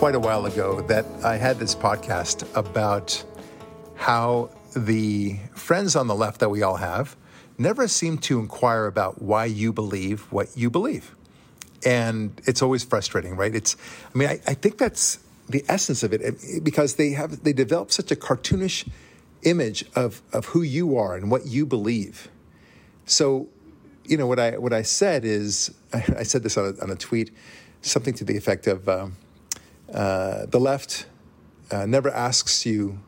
quite a while ago that I had this podcast about how the friends on the left that we all have never seem to inquire about why you believe what you believe. And it's always frustrating, right? It's, I mean, I, I think that's the essence of it because they have, they develop such a cartoonish image of, of who you are and what you believe. So, you know, what I, what I said is, I, I said this on a, on a tweet, something to the effect of um, uh, the left uh, never asks you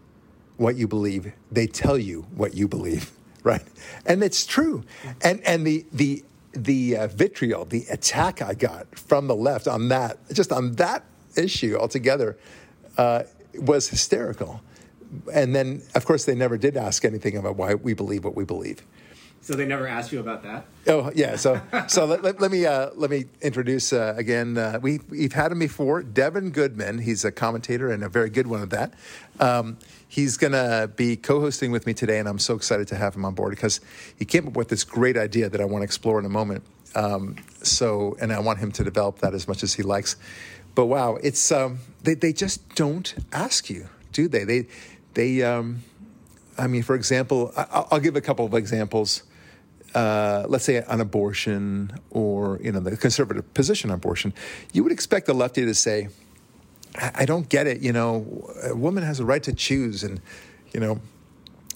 what you believe; they tell you what you believe, right? And it's true. And and the the the uh, vitriol, the attack I got from the left on that, just on that issue altogether, uh, was hysterical. And then, of course, they never did ask anything about why we believe what we believe. So they never asked you about that. Oh yeah. So so let, let, let me uh, let me introduce uh, again. Uh, we we've had him before. Devin Goodman. He's a commentator and a very good one at that. Um, he's going to be co-hosting with me today, and I'm so excited to have him on board because he came up with this great idea that I want to explore in a moment. Um, so and I want him to develop that as much as he likes. But wow, it's um, they they just don't ask you, do they? They they. Um, I mean, for example, I, I'll give a couple of examples uh, let's say on abortion or you know the conservative position on abortion, you would expect the lefty to say, I, I don't get it. You know, a woman has a right to choose, and you know,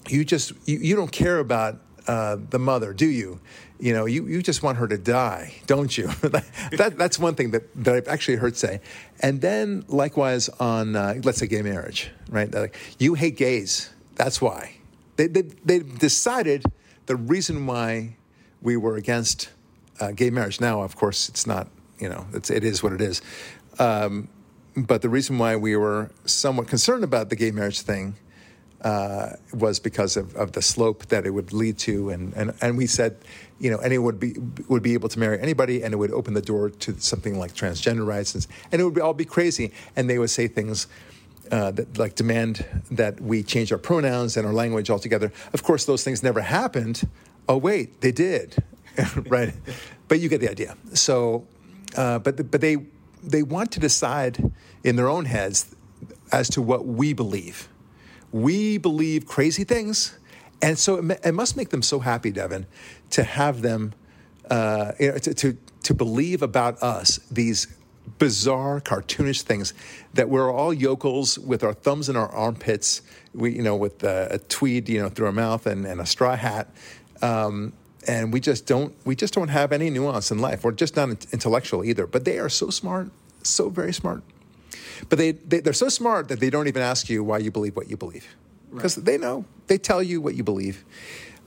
you just you, you don't care about uh, the mother, do you? You know, you, you just want her to die, don't you? that, that's one thing that, that I've actually heard say. And then likewise on, uh, let's say, gay marriage, right? Like, you hate gays. That's why. They, they, they decided the reason why we were against uh, gay marriage. Now, of course, it's not. You know, it's, it is what it is. Um, but the reason why we were somewhat concerned about the gay marriage thing uh, was because of, of, the slope that it would lead to, and, and, and we said, you know, anyone would be would be able to marry anybody, and it would open the door to something like transgender rights, and, and it would be, all be crazy, and they would say things uh, that like demand that we change our pronouns and our language altogether. Of course, those things never happened. Oh wait, they did, right? But you get the idea. So, uh, but but they they want to decide in their own heads as to what we believe. We believe crazy things, and so it, it must make them so happy, Devin, to have them uh, to, to to believe about us these bizarre, cartoonish things that we're all yokels with our thumbs in our armpits, we, you know, with a, a tweed, you know, through our mouth and, and a straw hat. Um, and we just don't, we just don't have any nuance in life. We're just not intellectual either. But they are so smart, so very smart. But they, they they're so smart that they don't even ask you why you believe what you believe, because right. they know. They tell you what you believe.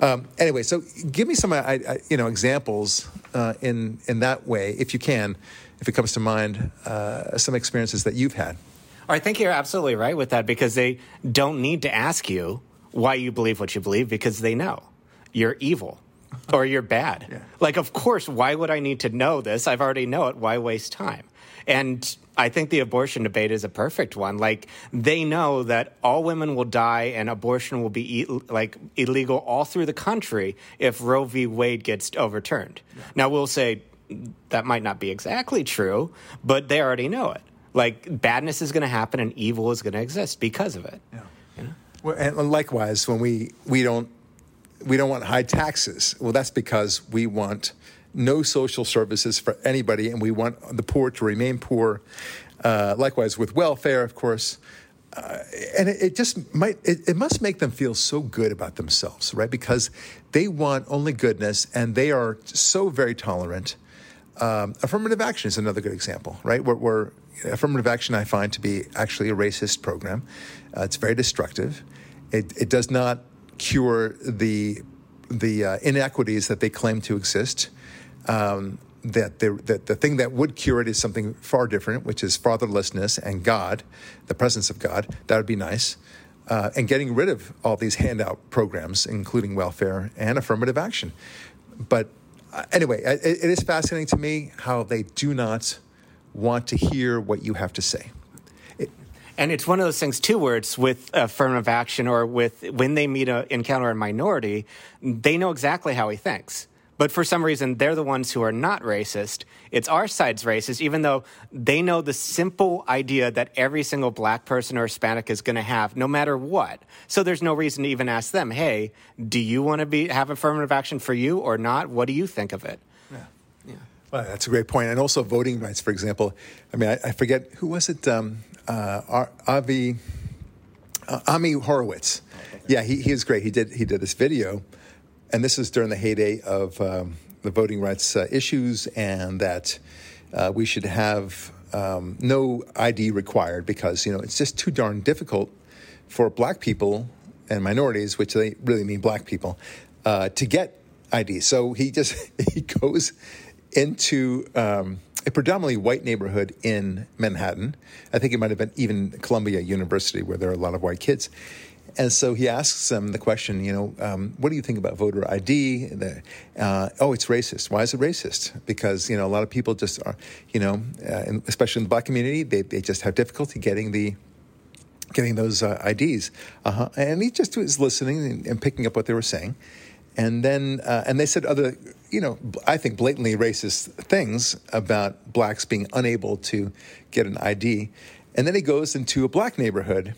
Um, anyway, so give me some, uh, you know, examples uh, in in that way, if you can, if it comes to mind, uh, some experiences that you've had. I think you're absolutely right with that because they don't need to ask you why you believe what you believe because they know you're evil or you're bad. Yeah. Like, of course, why would I need to know this? I've already know it. Why waste time? And I think the abortion debate is a perfect one. Like they know that all women will die and abortion will be like illegal all through the country if Roe v. Wade gets overturned. Yeah. Now we'll say that might not be exactly true, but they already know it. Like badness is going to happen and evil is going to exist because of it. Yeah. You know? well, and likewise, when we we don't we don't want high taxes, well, that's because we want no social services for anybody, and we want the poor to remain poor. Uh, likewise, with welfare, of course. Uh, and it, it, just might it, it, must make them feel so good about themselves right because they want only goodness and they are so very tolerant um, affirmative action is another good example, right? Where, where, affirmative action I find to be actually a racist program. Uh, it's very destructive. It, it, does not cure the the uh, inequities that they claim to exist. Um, that the, that the thing that would cure it is something far different, which is fatherlessness and God, the presence of God. That would be nice. Uh, and getting rid of all these handout programs, including welfare and affirmative action. But uh, anyway, it, it is fascinating to me how they do not want to hear what you have to say. and it's one of those things too, where it's with affirmative action or with when they meet a encounter a minority, they know exactly how he thinks. But for some reason, they're the ones who are not racist. It's our side's racist, even though they know the simple idea that every single black person or Hispanic is going to have, no matter what. So there's no reason to even ask them, hey, do you want to be have affirmative action for you or not? What do you think of it? Yeah. yeah. Well, that's a great point. And also voting rights, for example. I mean, I, I forget, who was it? Um, uh, Avi, uh, Ami Horowitz. Yeah, he, he was great. He did, he did this video and this is during the heyday of um, the voting rights uh, issues, and that uh, we should have um, no ID required because you know it's just too darn difficult for black people and minorities, which they really mean black people, uh, to get ID. So he just he goes into um, a predominantly white neighborhood in Manhattan. I think it might have been even Columbia University, where there are a lot of white kids. And so he asks them the question, you know, um, what do you think about voter ID? The, uh, oh, it's racist. Why is it racist? Because, you know, a lot of people just are, you know, uh, especially in the black community, they, they just have difficulty getting the getting those uh, IDs. Uh-huh. And he just was listening and, and, picking up what they were saying. And then, uh, and they said other, you know, I think blatantly racist things about blacks being unable to get an ID. And then he goes into a black neighborhood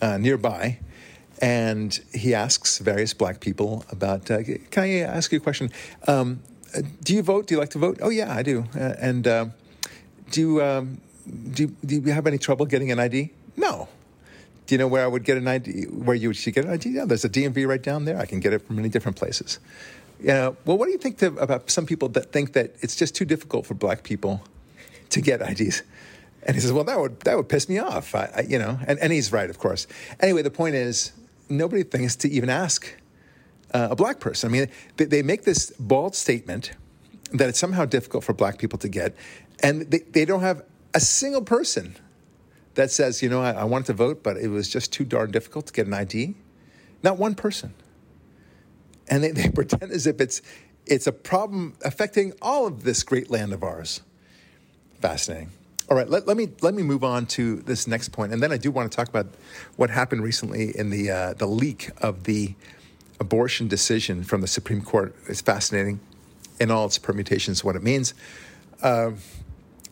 uh, nearby and he asks various black people about uh, can i ask you a question? Um, do you vote? Do you like to vote? Oh yeah i do. Uh, and uh, do you um, do, do you have any trouble getting an id no. Do you know where i would get an id where you should get an id yeah there's a dmv right down there. I can get it from many different places. Yeah well what do you think to, about some people that think that it's just too difficult for black people to get ids and he says, "Well, that would that would piss me off, I, I, you know." And, and he's right, of course. Anyway, the point is, nobody thinks to even ask uh, a black person. I mean, they, they, make this bald statement that it's somehow difficult for black people to get, and they, they don't have a single person that says, you know, I, I wanted to vote, but it was just too darn difficult to get an ID. Not one person. And they, they pretend as if it's, it's a problem affecting all of this great land of ours. Fascinating. All right, let, let, me let me move on to this next point, and then I do want to talk about what happened recently in the uh, the leak of the abortion decision from the Supreme Court. It's fascinating in all its permutations, what it means, uh,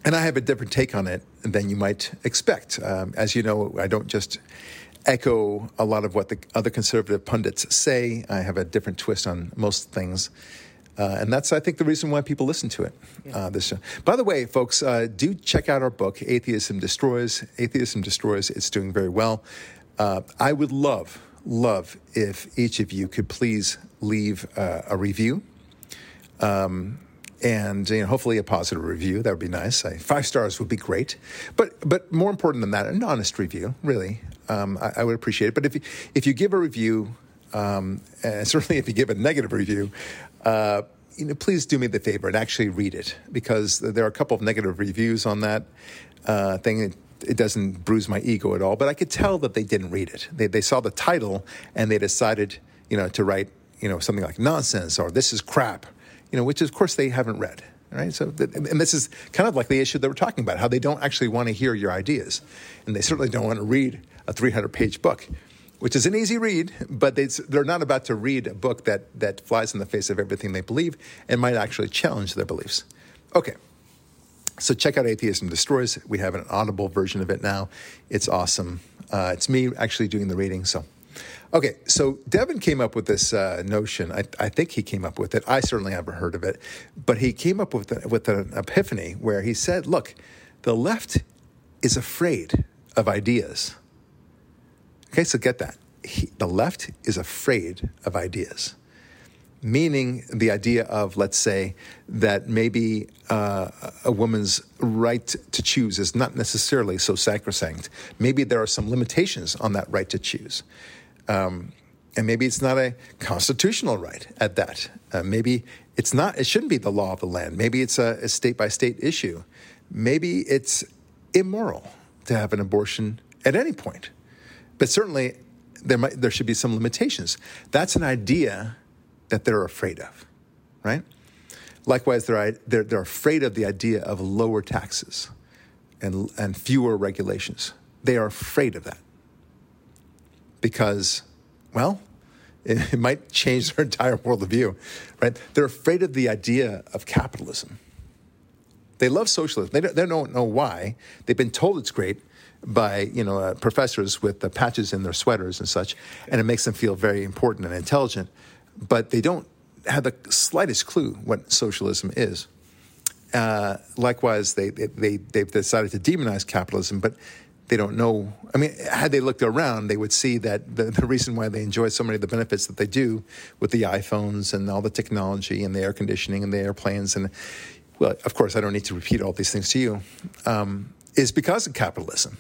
and I have a different take on it than you might expect. Um, as you know, I don't just echo a lot of what the other conservative pundits say. I have a different twist on most things. Uh, and that's, I think, the reason why people listen to it. Uh, this, uh, by the way, folks, uh, do check out our book, Atheism Destroys. Atheism Destroys. It's doing very well. Uh, I would love, love if each of you could please leave uh, a review. Um, and you know, hopefully a positive review. That would be nice. five stars would be great, but but more important than that, an honest review. Really, um, I, I, would appreciate it. But if you, if you give a review, um, and certainly if you give a negative review, uh, you know, please do me the favor and actually read it because there are a couple of negative reviews on that uh, thing. It, doesn't bruise my ego at all, but I could tell that they didn't read it. They, they saw the title and they decided, you know, to write, you know, something like nonsense or this is crap, you know, which of course they haven't read. Right. So, and this is kind of like the issue that we're talking about, how they don't actually want to hear your ideas, and they certainly don't want to read a 300 page book which is an easy read, but they, are not about to read a book that, that flies in the face of everything they believe and might actually challenge their beliefs. Okay. So check out Atheism Destroys. We have an audible version of it now. It's awesome. Uh, it's me actually doing the reading. So, okay. So Devin came up with this uh, notion. I, I, think he came up with it. I certainly haven't heard of it, but he came up with with an epiphany where he said, "Look, the left is afraid of ideas." Okay, so get that. He, the left is afraid of ideas, meaning the idea of, let's say, that maybe uh, a woman's right to choose is not necessarily so sacrosanct. Maybe there are some limitations on that right to choose. Um, and maybe it's not a constitutional right at that. Uh, maybe it's not, it shouldn't be the law of the land. Maybe it's a state by state issue. Maybe it's immoral to have an abortion at any point. But certainly, there, might, there should be some limitations. That's an idea that they're afraid of, right? Likewise, they're, they're, they're afraid of the idea of lower taxes and, and fewer regulations. They are afraid of that because, well, It, it might change their entire worldview, right? They're afraid of the idea of capitalism. They love socialism. They don't, they don't know why. They've been told it's great by you know uh, professors with the patches in their sweaters and such, and it makes them feel very important and intelligent. But they don't have the slightest clue what socialism is. Uh, likewise, they, they, they've decided to demonize capitalism, but they don't know. I mean, had they looked around, they would see that the, the, reason why they enjoy so many of the benefits that they do with the iPhones and all the technology and the air conditioning and the airplanes and, well, of course, I don't need to repeat all these things to you, um, is because of capitalism.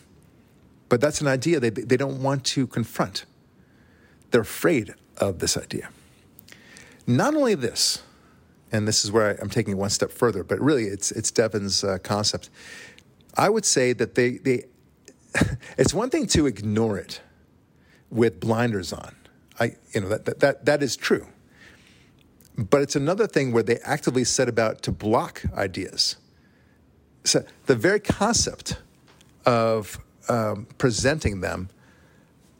But that's an idea they, they don't want to confront. They're afraid of this idea. Not only this, and this is where I, am taking it one step further, but really it's, it's Devin's uh, concept. I would say that they, they it's one thing to ignore it with blinders on. I, you know, that, that, that is true. But it's another thing where they actively set about to block ideas. So the very concept of um, presenting them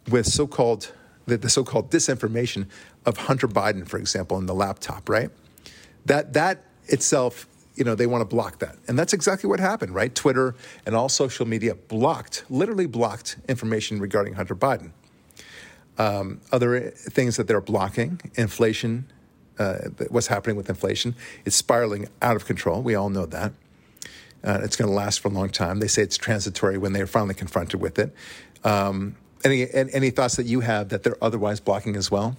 with so-called the, the so-called disinformation of Hunter Biden, for example, in the laptop, right? That that itself, you know, they want to block that, and that's exactly what happened, right? Twitter and all social media blocked, literally blocked information regarding Hunter Biden. Um, other things that they're blocking, inflation, uh, what's happening with inflation, it's spiraling out of control. We all know that. Uh, it's going to last for a long time. They say it's transitory when they're finally confronted with it. Um, any any thoughts that you have that they're otherwise blocking as well?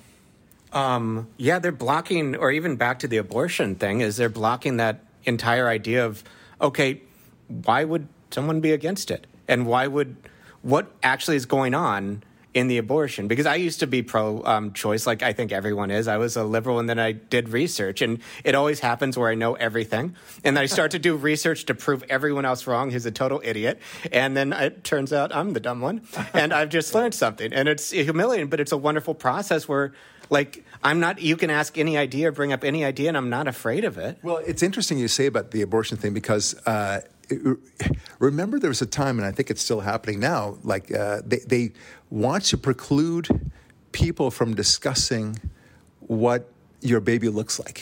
Um, yeah, they're blocking, or even back to the abortion thing, is they're blocking that entire idea of okay, why would someone be against it, and why would what actually is going on in the abortion because I used to be pro um, choice, like I think everyone is. I was a liberal and then I did research, and it always happens where I know everything. And then I start to do research to prove everyone else wrong who's a total idiot. And then it turns out I'm the dumb one. And I've just learned something. And it's humiliating, but it's a wonderful process where like I'm not. You can ask any idea, bring up any idea, and I'm not afraid of it. Well, it's interesting you say about the abortion thing because uh, remember there was a time, and I think it's still happening now. Like uh, they, they want to preclude people from discussing what your baby looks like,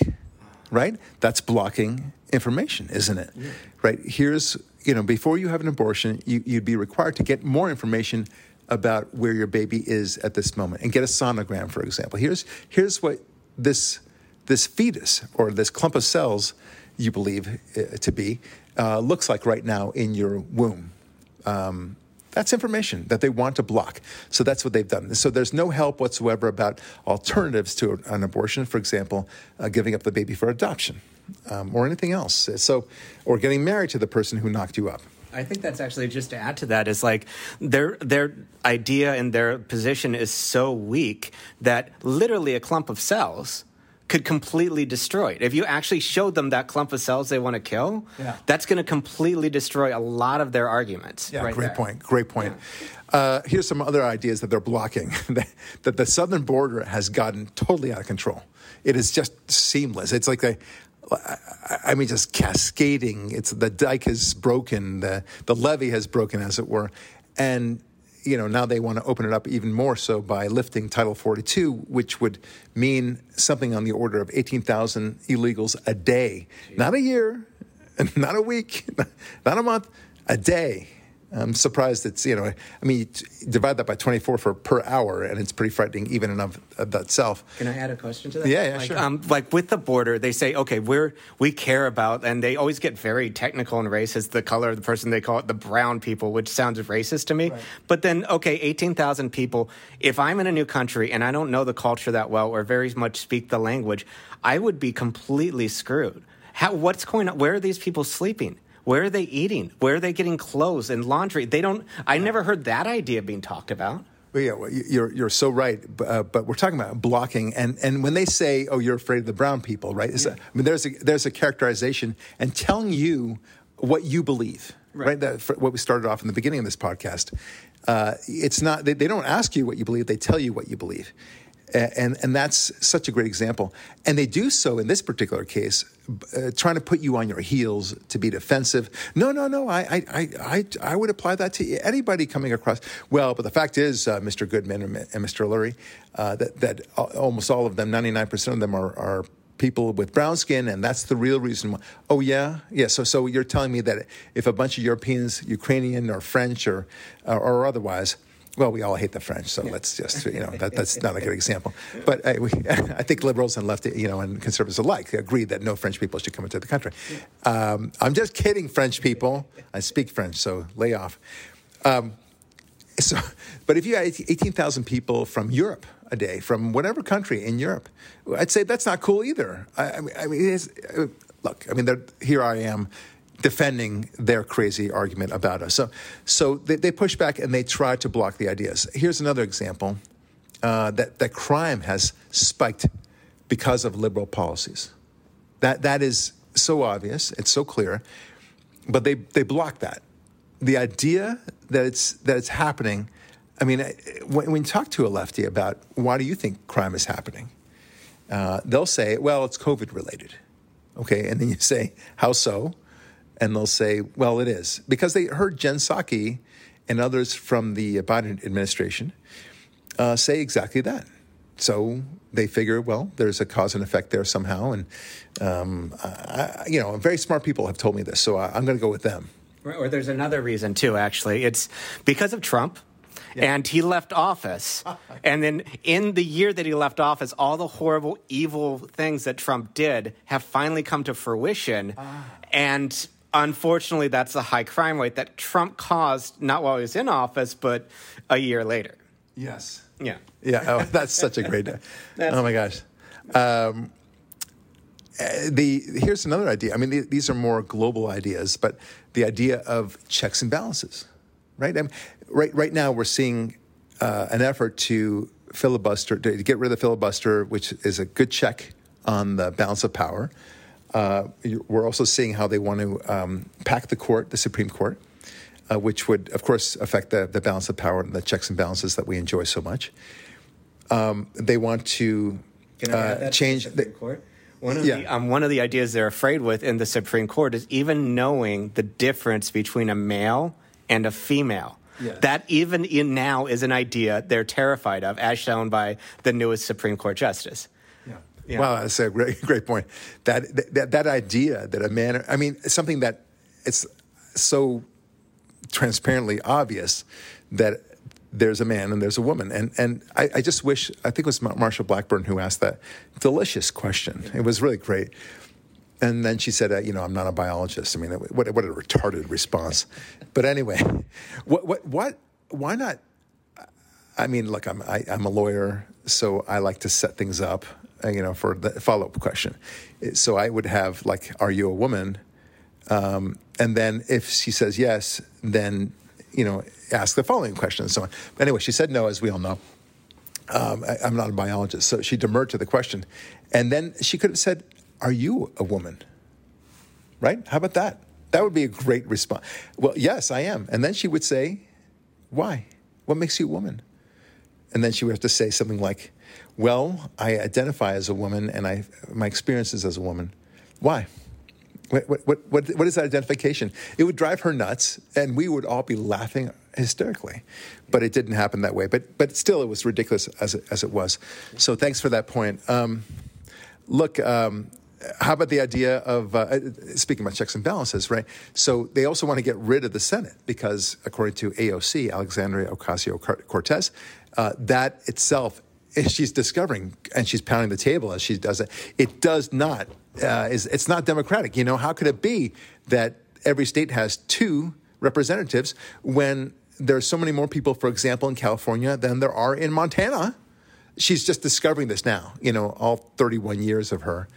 right? That's blocking information, isn't it? Yeah. Right? Here's you know before you have an abortion, you, you'd be required to get more information about where your baby is at this moment and get a sonogram, for example. Here's here's what this this fetus or this clump of cells you believe uh, to be uh, looks like right now in your womb. Um, that's information that they want to block. So that's what they've done. So there's no help whatsoever about alternatives to an abortion, for example, uh, giving up the baby for adoption um, or anything else. So, or getting married to the person who knocked you up. I think that's actually just to add to that is like their their idea and their position is so weak that literally a clump of cells could completely destroy it. If you actually showed them that clump of cells they want to kill, yeah. that's going to completely destroy a lot of their arguments. Yeah, right great there. point. Great point. Yeah. Uh, here's some other ideas that they're blocking that the southern border has gotten totally out of control. It is just seamless. It's like they, I mean, just cascading. It's the dike has broken, the the levee has broken, as it were, and you know, now they want to open it up even more so by lifting Title 42, which would mean something on the order of 18,000 illegals a day. Jeez. Not a year, not a week, not a month, a day. I'm surprised it's, you know, I mean, divide that by 24 for per hour, and it's pretty frightening even in of, of itself. Can I add a question to that? Yeah, yeah, like, sure. Um, like with the border, they say, okay, we're, we care about, and they always get very technical and racist, the color of the person, they call it the brown people, which sounds racist to me. Right. But then, okay, 18,000 people, if I'm in a new country and I don't know the culture that well or very much speak the language, I would be completely screwed. How, what's going on? Where are these people sleeping? Where are they eating? Where are they getting clothes and laundry? They don't. I never heard that idea being talked about. Well, yeah, well, you're you're so right, uh, but we're talking about blocking, and, and when they say, "Oh, you're afraid of the brown people," right? Yeah. A, I mean, there's a there's a characterization and telling you what you believe, right? right? That, what we started off in the beginning of this podcast. Uh, it's not they, they don't ask you what you believe; they tell you what you believe. And, and that's such a great example. And they do so in this particular case, uh, trying to put you on your heels to be defensive. No, no, no. I, I, I, I would apply that to anybody coming across. Well, but the fact is, uh, Mr. Goodman and, Mr. Lurie, uh, that, that almost all of them, 99% of them are, are people with brown skin, and that's the real reason why. Oh, yeah? Yeah, so, so you're telling me that if a bunch of Europeans, Ukrainian or French or, or otherwise, well, we all hate the French, so let's just you know that, that's not a good example. But I, we, I think liberals and left, you know, and conservatives alike agree that no French people should come into the country. Um, I'm just kidding, French people. I speak French, so lay off. Um, so, but if you had 18,000 people from Europe a day, from whatever country in Europe, I'd say that's not cool either. I, I mean, uh, look, I mean, here I am defending their crazy argument about us. So, so they, they push back and they try to block the ideas. Here's another example uh, that, that crime has spiked because of liberal policies. That, that is so obvious, it's so clear, but they, they block that. The idea that it's, that it's happening, I mean, when, when you talk to a lefty about why do you think crime is happening, uh, they'll say, well, it's COVID related. Okay, and then you say, how so? And they'll say, well, it is. Because they heard Jen Psaki and others from the Biden administration uh, say exactly that. So they figure, well, there's a cause and effect there somehow. And, um, I, you know, very smart people have told me this, so I, am going to go with them. Or there's another reason, too, actually. It's because of Trump. Yeah. And he left office. and then in the year that he left office, all the horrible, evil things that Trump did have finally come to fruition. Ah. And unfortunately, that's a high crime rate that Trump caused not while he was in office, but a year later. Yes. Yeah. Yeah. Oh, that's such a great. oh my gosh. Um, the here's another idea. I mean, the, these are more global ideas, but the idea of checks and balances, right? I mean, right. Right now, we're seeing uh, an effort to filibuster to get rid of the filibuster, which is a good check on the balance of power. Uh, we're also seeing how they want to um, pack the court, the Supreme Court, uh, which would, of course, affect the, the, balance of power and the checks and balances that we enjoy so much. Um, they want to uh, change the court. One of, yeah. the, um, one of the ideas they're afraid with in the Supreme Court is even knowing the difference between a male and a female. Yes. That even in now is an idea they're terrified of, as shown by the newest Supreme Court justice. Yeah. Wow, that's a great, great point. That, that that idea that a man, I mean, something that it's so transparently obvious that there's a man and there's a woman, and and I, I just wish I think it was Marsha Blackburn who asked that delicious question. It was really great. And then she said, uh, "You know, I'm not a biologist." I mean, what what a retarded response. But anyway, what what what? Why not? I mean, look, I'm I, am i am a lawyer, so I like to set things up. Uh, you know, for the follow up question. So I would have like, "Are you a woman?" Um, and then if she says yes, then you know, ask the following question and so on. But anyway, she said no, as we all know. Um, I, am not a biologist, so she demurred to the question, and then she could have said, "Are you a woman?" Right? How about that? That would be a great response. Well, yes, I am. And then she would say, "Why? What makes you a woman?" And then she would have to say something like, well, I identify as a woman and I, my experiences as a woman. Why? What, what, what, what is that identification? It would drive her nuts, and we would all be laughing hysterically. But it didn't happen that way. But, but still, it was ridiculous as it, as it was. So thanks for that point. Um, look, um, how about the idea of uh, speaking about checks and balances, right? So they also want to get rid of the Senate because, according to AOC, Alexandria Ocasio Cortez, uh, that itself she's discovering and she's pounding the table as she does it. It does not uh, is it's not democratic. You know how could it be that every state has two representatives when there's so many more people, for example, in California than there are in Montana? She's just discovering this now. You know, all 31 years of her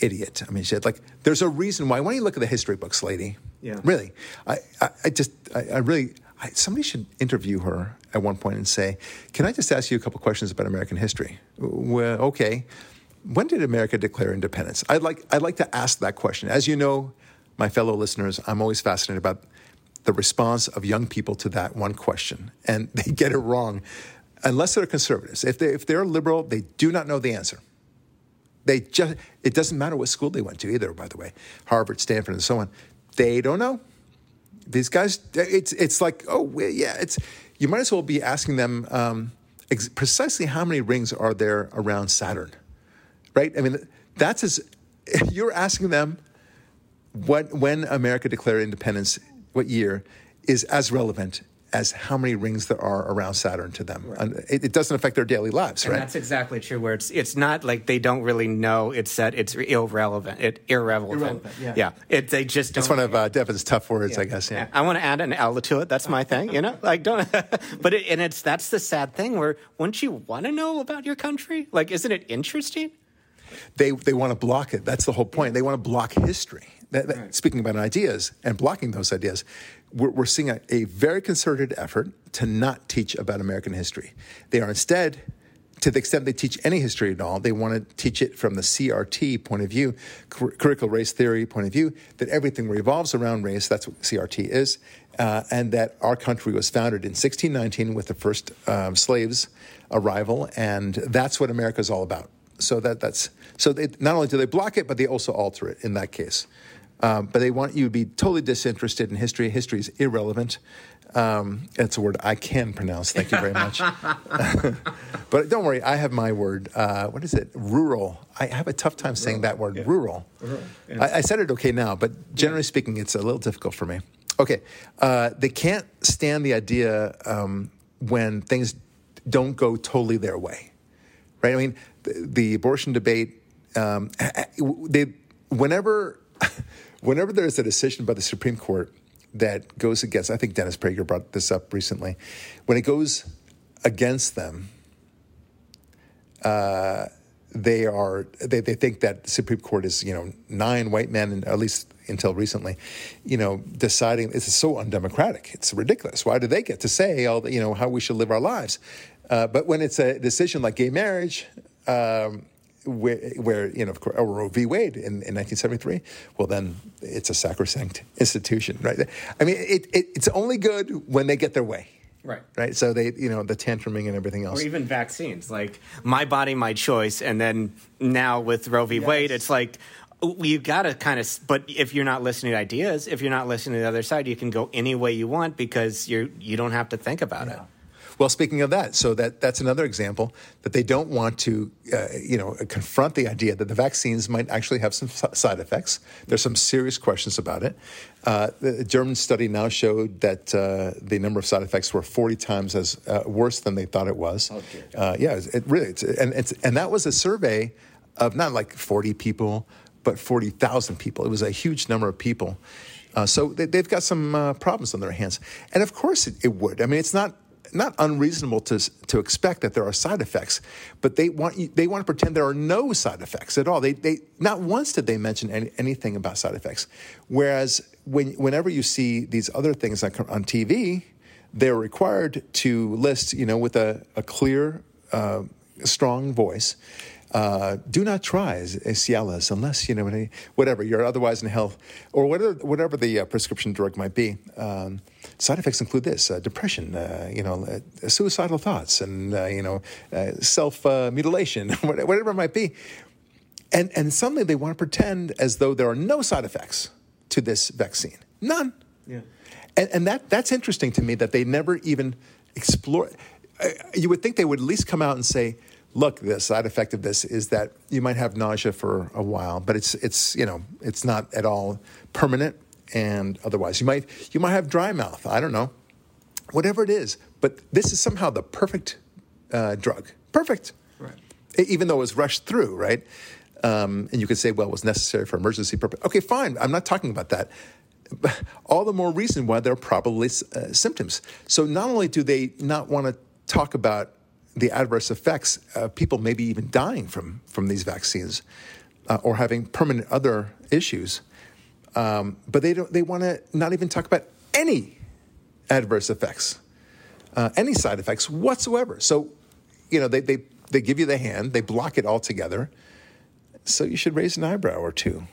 idiot. I mean, she had like, there's a reason why. Why don't you look at the history books, lady? Yeah. Really, I, I, I just, I, I really, I, somebody should interview her at one point and say, Can I just ask you a couple questions about American history? Well, okay. When did America declare independence? I'd like, I'd like to ask that question. As you know, my fellow listeners, I'm always fascinated about the response of young people to that one question, and they get it wrong unless they're conservatives. If, they, if they're liberal, they do not know the answer. They just, it doesn't matter what school they went to either, by the way, Harvard, Stanford, and so on. They don't know. These guys, it's, it's like, oh, yeah, it's, you might as well be asking them um, ex- precisely how many rings are there around Saturn, right? I mean, that's as, you're asking them what, when America declared independence, what year, is as relevant as how many rings there are around Saturn to them. Right. It, it, doesn't affect their daily lives, and right? That's exactly true. Where it's it's not like they don't really know it's that it's irrelevant. It irrelevant. Irrelevant. Yeah. Yeah. It, they just. That's one of uh, Devin's tough words, yeah. I guess. Yeah. I want to add an L to it. That's my thing. You know, like don't. but it, and it's that's the sad thing. Where wouldn't you want to know about your country? Like, isn't it interesting? They they want to block it. That's the whole point. They want to block history. That, that, right. Speaking about ideas and blocking those ideas, we're, we're seeing a, a, very concerted effort to not teach about American history. They are instead, to the extent they teach any history at all, they want to teach it from the CRT point of view, cur- critical race theory point of view, that everything revolves around race. That's what CRT is. Uh, and that our country was founded in 1619 with the first um, slaves' arrival, and that's what America is all about. So that that's so they, not only do they block it, but they also alter it in that case. Um, but they want you to be totally disinterested in history. History is irrelevant. Um, that's a word I can pronounce. Thank you very much. but don't worry, I have my word. Uh, what is it? Rural. I have a tough time saying that word. Yeah. Rural. rural. Yeah. I, I, said it okay now, but generally yeah. speaking, it's a little difficult for me. Okay, uh, they can't stand the idea um, when things don't go totally their way, right? I mean, the, the abortion debate. Um, they whenever whenever there's a decision by the Supreme Court that goes against, I think Dennis Prager brought this up recently, when it goes against them, uh, they are they, they think that the Supreme Court is you know nine white men and at least until recently, you know, deciding is so undemocratic. It's ridiculous. Why do they get to say all the, you know how we should live our lives? Uh, but when it's a decision like gay marriage, um, where, where, you know, of course, Roe v. Wade in, in 1973, well, then it's a sacrosanct institution, right? I mean, it, it, it's only good when they get their way. Right. Right. So they, you know, the tantruming and everything else. Or even vaccines, like my body, my choice. And then now with Roe v. Yes. Wade, it's like, you've got to kind of, but if you're not listening to ideas, if you're not listening to the other side, you can go any way you want because you're, you don't have to think about yeah. it. Well, speaking of that, so that that's another example that they don't want to, uh, you know, confront the idea that the vaccines might actually have some side effects. There's some serious questions about it. Uh, the German study now showed that uh, the number of side effects were 40 times as uh, worse than they thought it was. Oh, uh, yeah, it really, it's, and it's, and that was a survey of not like 40 people, but 40,000 people. It was a huge number of people. Uh, so they, have got some uh, problems on their hands. And of course it, it, would. I mean, it's not not unreasonable to to expect that there are side effects, but they want you, they want to pretend there are no side effects at all. They they not once did they mention any, anything about side effects, whereas when whenever you see these other things on, on TV, they're required to list you know with a, a clear, uh, strong voice uh, do not try Cialis unless you know whatever you're otherwise in health or whatever whatever the uh, prescription drug might be. Um, side effects include this: uh, depression, uh, you know, uh, suicidal thoughts, and uh, you know, self mutilation, whatever it might be. And and suddenly they want to pretend as though there are no side effects to this vaccine, none. Yeah. And, and that that's interesting to me that they never even explore. You would think they would at least come out and say look, the side effect of this is that you might have nausea for a while, but it's it's you know it's not at all permanent. And otherwise, you might you might have dry mouth. I don't know, whatever it is. But this is somehow the perfect uh, drug. Perfect. Right. Even though it was rushed through, right? Um, and you could say, well, it was necessary for emergency purpose. Okay, fine. I'm not talking about that. All the more reason why there are probably uh, symptoms. So not only do they not want to talk about the adverse effects of people maybe even dying from, from these vaccines uh, or having permanent other issues. Um, but they, don't, they want to not even talk about any adverse effects, uh, any side effects whatsoever. So, you know, they, they, they give you the hand, they block it altogether. So you should raise an eyebrow or two,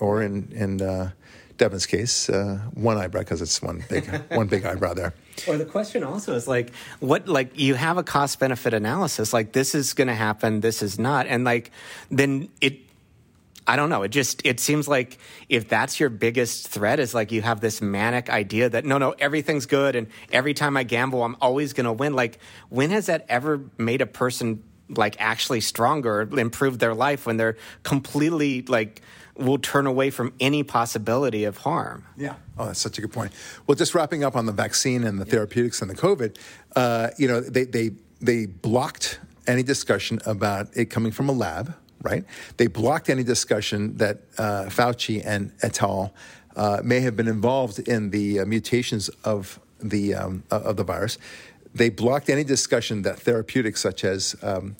or in, in uh, Devin's case, uh, one eyebrow because it's one big one big eyebrow there. Or the question also is like, what like you have a cost benefit analysis, like this is going to happen, this is not, and like then it. I don't know. It just it seems like if that's your biggest threat is like you have this manic idea that no no everything's good and every time I gamble I'm always going to win. Like when has that ever made a person like actually stronger, improve their life when they're completely like will turn away from any possibility of harm. Yeah. Oh, that's such a good point. Well, just wrapping up on the vaccine and the therapeutics and the COVID, uh, you know, they, they, they blocked any discussion about it coming from a lab, right? They blocked any discussion that uh, Fauci and et al. Uh, may have been involved in the uh, mutations of the, um, of the virus. They blocked any discussion that therapeutics such as um,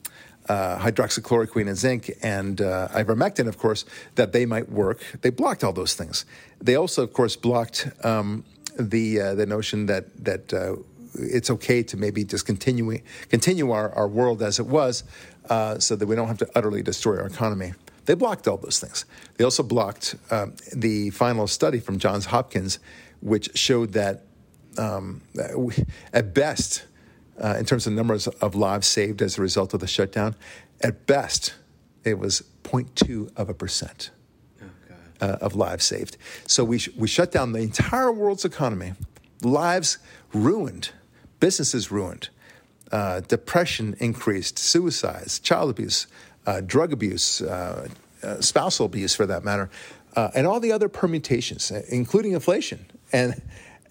uh, hydroxychloroquine and zinc and uh, ivermectin, of course, that they might work. They blocked all those things. They also, of course, blocked um, the uh, the notion that that uh, it's okay to maybe just continue continue our, our world as it was, uh, so that we don't have to utterly destroy our economy. They blocked all those things. They also blocked um, the final study from Johns Hopkins, which showed that um, at best uh, in terms of numbers of lives saved as a result of the shutdown. At best, it was 0.2 of a percent oh, uh, of lives saved. So we, sh- we shut down the entire world's economy, lives ruined, businesses ruined, uh, depression increased, suicides, child abuse, uh, drug abuse, uh, uh, spousal abuse for that matter, and all the other permutations, including inflation and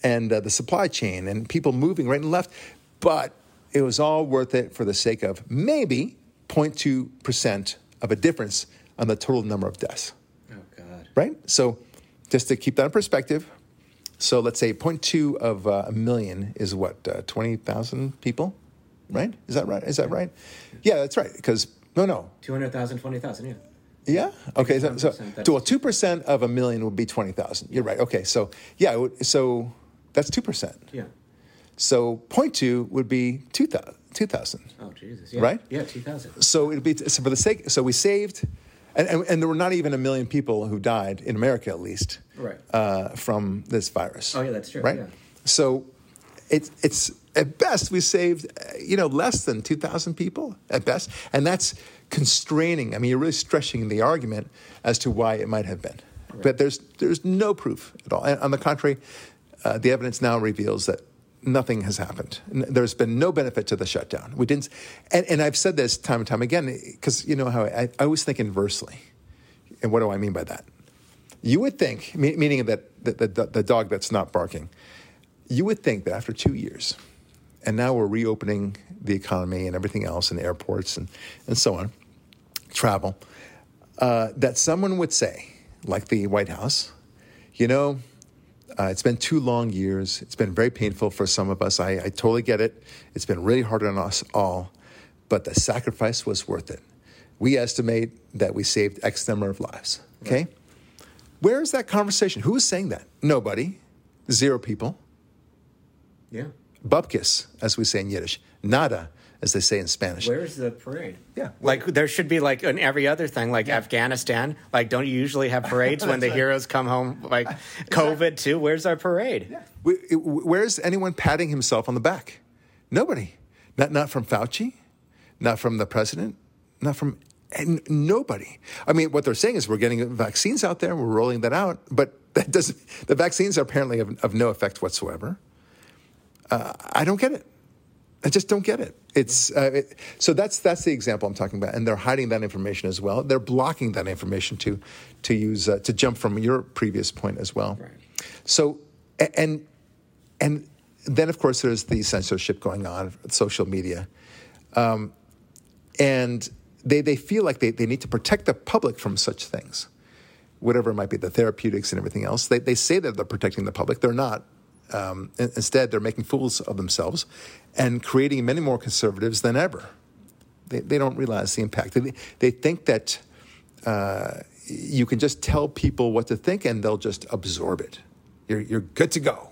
and uh, the supply chain and people moving right and left. But it was all worth it for the sake of maybe 0.2% of a difference on the total number of deaths. Oh, God. Right? So just to keep that in perspective, so let's say 0.2 of uh, a million is what, uh, 20,000 people? Right? Is that right? Is that right? Yeah, that's right. Because, no, no. 200,000, 20,000, yeah. Yeah. Okay. So, so, well, two percent of a million would be twenty thousand. You're right. Okay. So yeah. So that's two percent. Yeah. So 0.2 would be 2,000. 2000 oh, Jesus. Yeah. Right? Yeah, 2,000. So it'd be, so for the sake, so we saved, and, and, and, there were not even a million people who died, in America at least, right. uh, from this virus. Oh, yeah, that's true. Right? Yeah. So it's, it's, at best, we saved, uh, you know, less than 2,000 people at best. And that's constraining. I mean, you're really stretching the argument as to why it might have been. Right. But there's, there's no proof at all. And on the contrary, uh, the evidence now reveals that nothing has happened. There's been no benefit to the shutdown. We didn't, and, and I've said this time and time again because you know how I, I, always think inversely. And what do I mean by that? You would think, meaning that the, the, the dog that's not barking, you would think that after two years, and now we're reopening the economy and everything else, and airports and, and so on, travel, uh, that someone would say, like the White House, you know, uh, it's been two long years. It's been very painful for some of us. I, I totally get it. It's been really hard on us all, but the sacrifice was worth it. We estimate that we saved X number of lives. Okay? Right. Where is that conversation? Who is saying that? Nobody. Zero people. Yeah. Bupkis, as we say in Yiddish. Nada as they say in Spanish. Where's the parade? Yeah. Like there should be like in every other thing, like yeah. Afghanistan. Like, don't you usually have parades when the right. heroes come home? Like COVID too. Where's our parade? Yeah. Where's anyone patting himself on the back? Nobody. Not not from Fauci, not from the president, not from and nobody. I mean, what they're saying is we're getting vaccines out there, and we're rolling that out, but that doesn't. The vaccines are apparently of, of no effect whatsoever. Uh, I don't get it. I just don't get it. It's uh, it, so that's that's the example I'm talking about, and they're hiding that information as well. They're blocking that information to to use uh, to jump from your previous point as well. Right. So and and then of course there's the censorship going on, social media, um, and they they feel like they, they need to protect the public from such things, whatever it might be, the therapeutics and everything else. They they say that they're protecting the public. They're not. Um, instead, they're making fools of themselves and creating many more conservatives than ever. They, they don't realize the impact. They, they think that uh, you can just tell people what to think and they'll just absorb it. You're, you're good to go.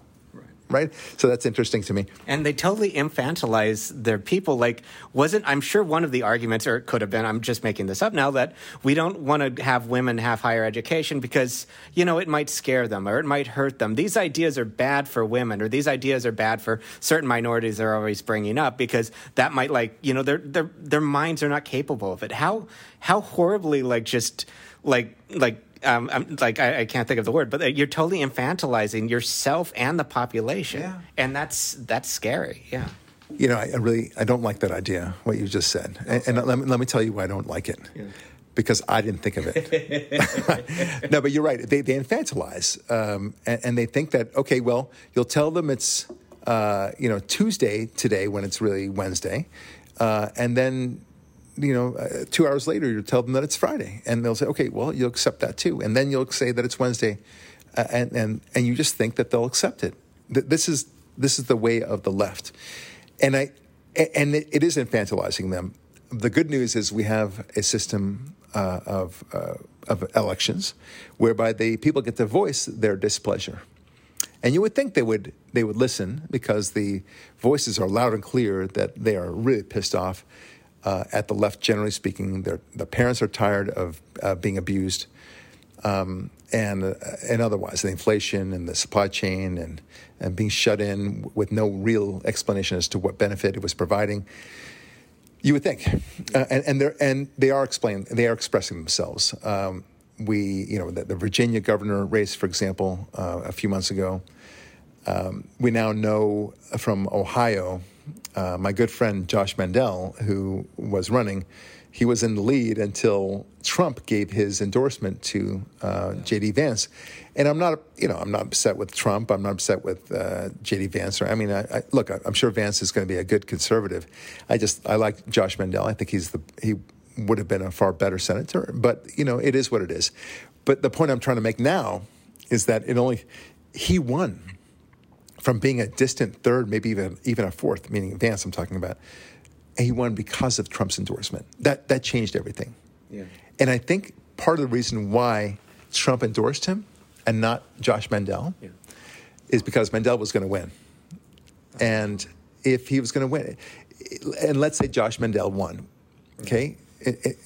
Right. So that's interesting to me. And they totally infantilize their people. Like, wasn't, I'm sure one of the arguments, or it could have been, I'm just making this up now, that we don't want to have women have higher education because, you know, it might scare them or it might hurt them. These ideas are bad for women or these ideas are bad for certain minorities they're always bringing up because that might, like, you know, their, their, their minds are not capable of it. How, how horribly, like, just, like, like, um, I'm, like I, I, can't think of the word, but you're totally infantilizing yourself and the population, yeah. and that's that's scary. Yeah. You know, I, I, really I don't like that idea. What you just said, and, and let, me, let me tell you why I don't like it. Yeah. Because I didn't think of it. no, but you're right. They, they infantilize, um, and, and, they think that okay, well, you'll tell them it's uh, you know Tuesday today when it's really Wednesday, uh, and then you know, uh, two hours later, you tell them that it's Friday, and they'll say, "Okay, well, you'll accept that too," and then you'll say that it's Wednesday, uh, and and and you just think that they'll accept it. This is this is the way of the left, and I and it, it is infantilizing them. The good news is we have a system uh, of uh, of elections whereby the people get to voice their displeasure. And you would think they would they would listen because the voices are loud and clear that they are really pissed off uh, at the left, generally speaking, the parents are tired of uh, being abused, um, and uh, and otherwise, the inflation and the supply chain and and being shut in with no real explanation as to what benefit it was providing. You would think, uh, and and, they and they are explaining, they are expressing themselves. Um, we, you know, the, the, Virginia governor race, for example, uh, a few months ago. Um, we now know from Ohio uh, my good friend Josh Mandel, who was running, he was in the lead until Trump gave his endorsement to uh, J.D. Vance. And I'm not, you know, I'm not upset with Trump. I'm not upset with uh, J.D. Vance. Or, I mean, I, I, look, I'm sure Vance is going to be a good conservative. I just, I like Josh Mandel. I think he's the, he would have been a far better senator. But you know, it is what it is. But the point I'm trying to make now is that it only he won from being a distant third, maybe even even a fourth, meaning Vance, I'm talking about. And he won because of Trump's endorsement. That that changed everything. Yeah. And I think part of the reason why Trump endorsed him and not Josh Mandel yeah. is because Mandel was going to win. And if he was going to win, and let's say Josh Mandel won, okay,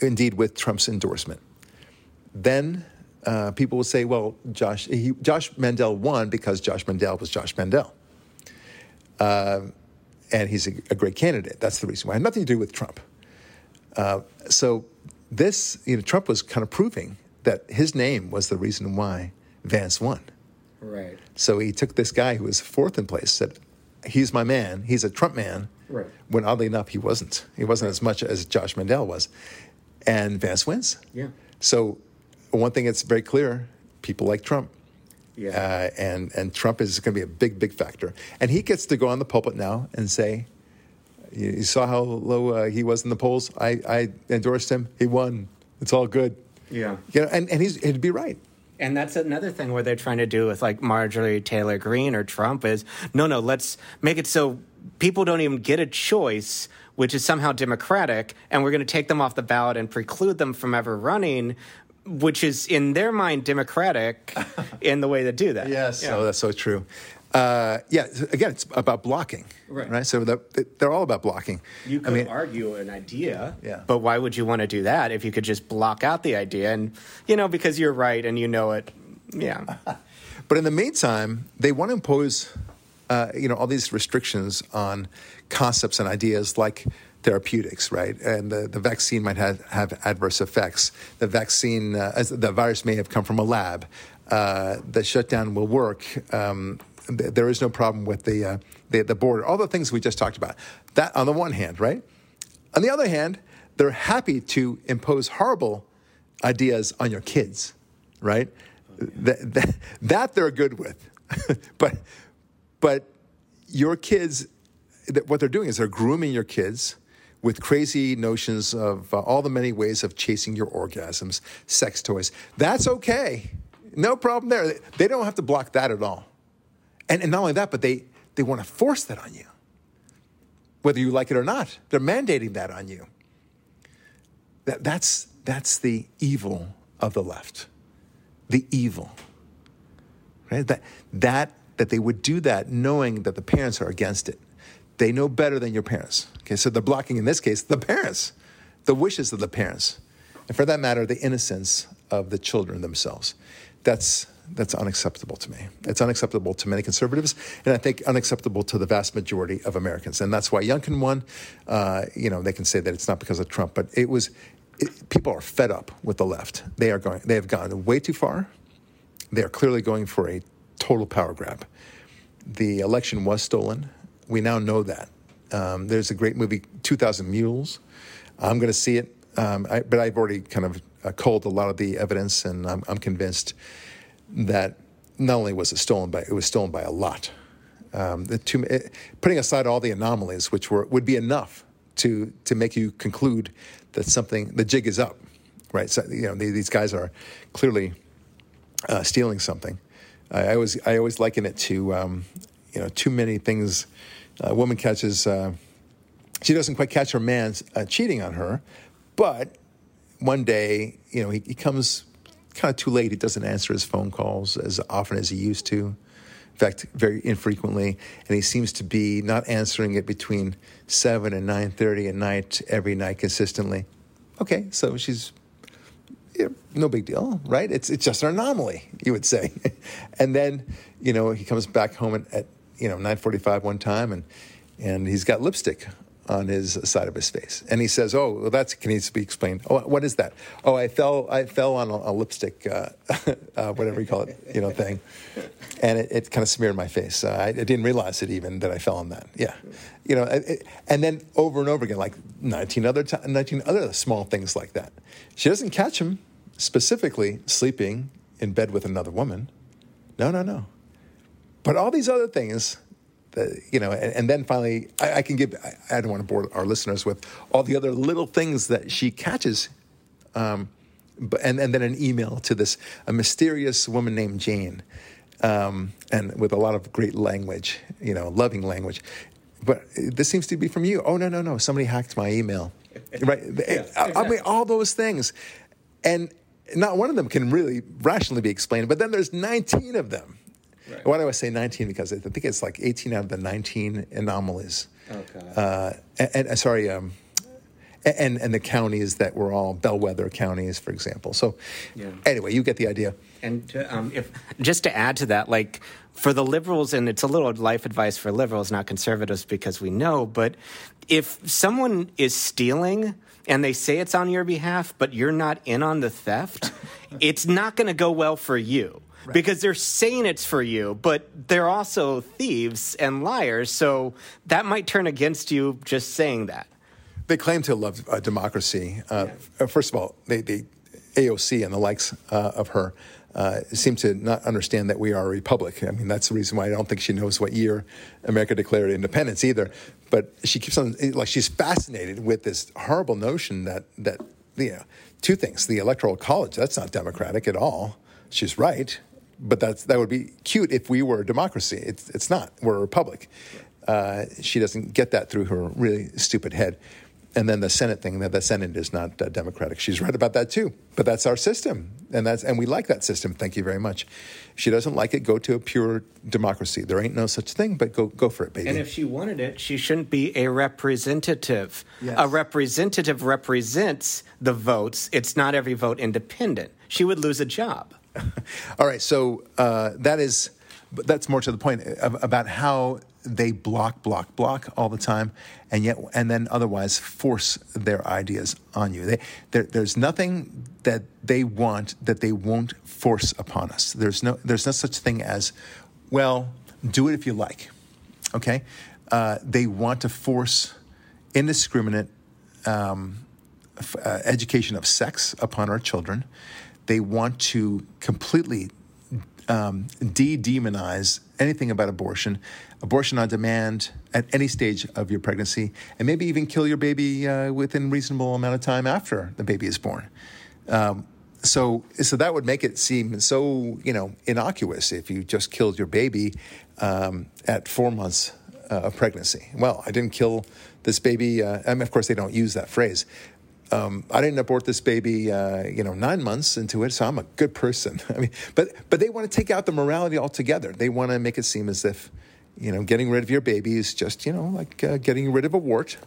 indeed with Trump's endorsement, then uh, people will say, well, Josh, he, Josh Mandel won because Josh Mandel was Josh Mandel. Uh, and he's a, a, great candidate. That's the reason why. It had nothing to do with Trump. Uh, so this, you know, Trump was kind of proving that his name was the reason why Vance won. Right. So he took this guy who was fourth in place, said, he's my man. He's a Trump man. Right. When oddly enough, he wasn't. He wasn't as much as Josh Mandel was. And Vance wins. Yeah. So one thing that's very clear: people like Trump. Yeah. Uh, and and Trump is going to be a big big factor, and he gets to go on the pulpit now and say, "You, you saw how low uh, he was in the polls. I, I endorsed him. He won. It's all good." Yeah. You know, and and he's he'd be right. And that's another thing where they're trying to do with like Marjorie Taylor Greene or Trump is no, no, let's make it so people don't even get a choice, which is somehow democratic, and we're going to take them off the ballot and preclude them from ever running which is in their mind democratic in the way they do that. Yes, yeah. oh, that's so true. Uh, yeah, again, it's about blocking, right? right? So the, they're all about blocking. You could I mean, argue an idea, yeah. but why would you want to do that if you could just block out the idea and you know because you're right and you know it, yeah. but in the meantime, they want to impose, uh, you know, all these restrictions on concepts and ideas like therapeutics, right? And the, the vaccine might have, have adverse effects. The vaccine, uh, the virus may have come from a lab. Uh, the shutdown will work. Um, th- there is no problem with the, uh, the, the border. All the things we just talked about. That on the one hand, right? On the other hand, they're happy to impose horrible ideas on your kids, right? That, that, that they're good with, but but your kids, what they're doing is they're grooming your kids with crazy notions of uh, all the many ways of chasing your orgasms, sex toys. That's okay. No problem there. They don't have to block that at all. And, and not only that, but they, they want to force that on you, whether you like it or not. They're mandating that on you. That, that's, that's the evil of the left. The evil. Right? That, that that they would do that knowing that the parents are against it. They know better than your parents. Okay, so they're blocking, in this case, the parents, the wishes of the parents, and for that matter, the innocence of the children themselves. That's that's unacceptable to me. It's unacceptable to many conservatives, and I think unacceptable to the vast majority of Americans. And that's why Youngkin won. Uh, you know, they can say that it's not because of Trump, but it was. It, people are fed up with the left. They are going. They have gone way too far. They are clearly going for a total power grab. The election was stolen. We now know that. Um, there's a great movie, 2,000 Mules. I'm going to see it, um, I, but I've already kind of uh, culled a lot of the evidence, and I'm, I'm, convinced that not only was it stolen, but it was stolen by a lot. Um, two, it, putting aside all the anomalies, which were would be enough to to make you conclude that something the jig is up, right? So you know these guys are clearly uh, stealing something. I always I always liken it to um, you know too many things. A woman catches uh, she doesn't quite catch her man uh, cheating on her, but one day you know he, he comes kind of too late. He doesn't answer his phone calls as often as he used to. In fact, very infrequently, and he seems to be not answering it between seven and nine thirty at night every night consistently. Okay, so she's yeah, no big deal, right? It's it's just an anomaly, you would say. and then, you know, he comes back home at, at you know nine forty five one time, and and he's got lipstick on his side of his face, and he says, "Oh, well, that's can needs to be explained. Oh, what is that? Oh, I fell I fell on a, a lipstick, uh, uh, whatever you call it, you know, thing, and it, it kind of smeared my face. Uh, I, I, didn't realize it even that I fell on that. Yeah, you know, it, and then over and over again, like nineteen other t- nineteen other small things like that. She doesn't catch him specifically sleeping in bed with another woman. No, no, no. But all these other things, that, you know, and, and then finally, I, I, can give, I, I, don't want to bore our listeners with all the other little things that she catches. Um, but, and, and then an email to this a mysterious woman named Jane, um, and with a lot of great language, you know, loving language. But this seems to be from you. Oh no, no, no! Somebody hacked my email, right? Yeah, exactly. I mean, all those things, and not one of them can really rationally be explained, but then there's 19 of them. Right. Why do I say 19? Because I think it's like 18 out of the 19 anomalies. Okay. Uh, and, and, uh, sorry, um, and and the counties that were all bellwether counties, for example. So, yeah. anyway, you get the idea. And um, if just to add to that, like for the liberals, and it's a little life advice for liberals, not conservatives, because we know. But if someone is stealing and they say it's on your behalf, but you're not in on the theft, it's not going to go well for you. Right. Because they're saying it's for you, but they're also thieves and liars. So that might turn against you just saying that. They claim to love uh, democracy. Uh, yeah. First of all, they, they, AOC and the likes uh, of her uh, seem to not understand that we are a republic. I mean, that's the reason why I don't think she knows what year America declared independence either. But she keeps on like she's fascinated with this horrible notion that that you know two things: the electoral college that's not democratic at all. She's right, but that's that would be cute if we were a democracy. It's it's not. We're a republic. Uh, she doesn't get that through her really stupid head and then the Senate thing that the Senate is not uh, democratic. She's right about that too. But that's our system, and that's and we like that system. Thank you very much. If she doesn't like it, go to a pure democracy. There ain't no such thing, but go go for it, baby. And if she wanted it, she shouldn't be a representative. Yes. A representative represents the votes. It's not every vote independent. She would lose a job. All right, so uh, that is that's more to the point about how they block, block, block all the time, and yet, and then otherwise force their ideas on you. They, there, there's nothing that they want that they won't force upon us. There's no, there's no such thing as, well, do it if you like. Okay, uh, they want to force indiscriminate um, uh, education of sex upon our children. They want to completely um, de demonize anything about abortion, abortion on demand at any stage of your pregnancy, and maybe even kill your baby uh, within reasonable amount of time after the baby is born. Um, so, so that would make it seem so you know innocuous if you just killed your baby um, at four months uh, of pregnancy. Well, I didn't kill this baby. Uh, I mean, of course, they don't use that phrase, um, I didn't abort this baby, uh, you know, nine months into it, so I'm a good person. I mean, but but they want to take out the morality altogether. They want to make it seem as if, you know, getting rid of your baby is just, you know, like uh, getting rid of a wart.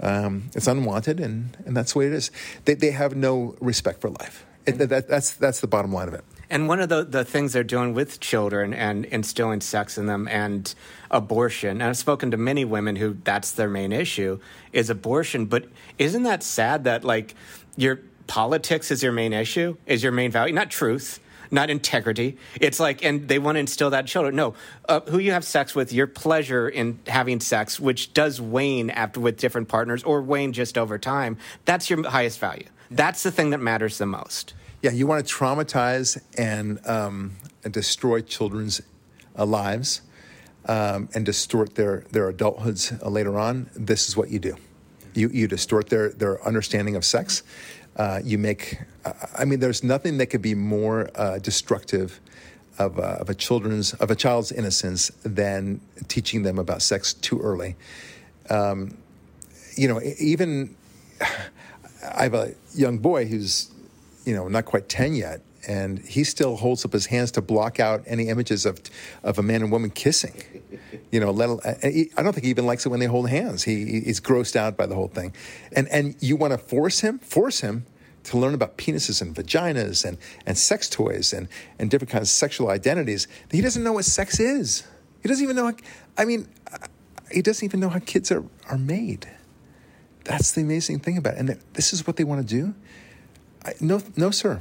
Um, it's unwanted, and, and that's the way it is. They, they have no respect for life. It, that, that's, that's the bottom line of it. And one of the, the things they're doing with children and instilling sex in them and abortion, and I've spoken to many women who that's their main issue, is abortion. But isn't that sad that, like, your politics is your main issue, is your main value? Not truth, not integrity. It's like, and they want to instill that in children. No, uh, who you have sex with, your pleasure in having sex, which does wane after with different partners or wane just over time, that's your highest value. That's the thing that matters the most. Yeah, you want to traumatize and, um, and destroy children's uh, lives um, and distort their, their adulthoods uh, later on. This is what you do. You, you distort their, their understanding of sex. Uh, you make, I mean, there's nothing that could be more uh, destructive of, uh, of a children's of a child's innocence than teaching them about sex too early. Um, you know, even I have a young boy who's, you know, not quite ten yet, and he still holds up his hands to block out any images of of a man and woman kissing. You know, let, eh, eh, I don't think he even likes it when they hold hands. He, he's grossed out by the whole thing, and and you want to force him, force him to learn about penises and vaginas and and sex toys and and different kinds of sexual identities. He doesn't know what sex is. He doesn't even know. How, I mean, uh, he doesn't even know how kids are are made. That's the amazing thing about it. And this is what they want to do. I, no, no, sir.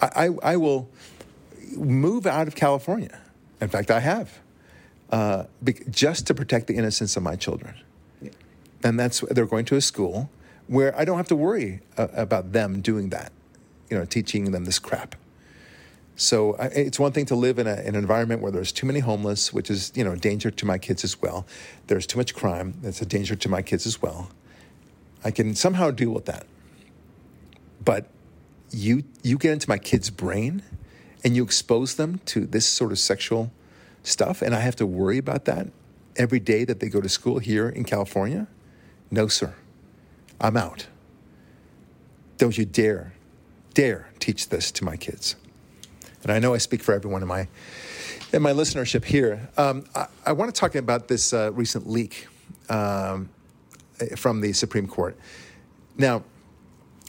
I, I, I will move out of California. In fact, I have, uh, just to protect the innocence of my children. And that's they're going to a school where I don't have to worry uh, about them doing that, you know, teaching them this crap. So I, it's one thing to live in, a, in, an environment where there's too many homeless, which is you know a danger to my kids as well. There's too much crime, that's a danger to my kids as well. I can somehow deal with that, but you you get into my kid's brain and you expose them to this sort of sexual stuff and I have to worry about that every day that they go to school here in California? No, sir. I'm out. Don't you dare, dare teach this to my kids. And I know I speak for everyone in my in my listenership here. Um, I, I, want to talk about this uh, recent leak um, from the Supreme Court. Now,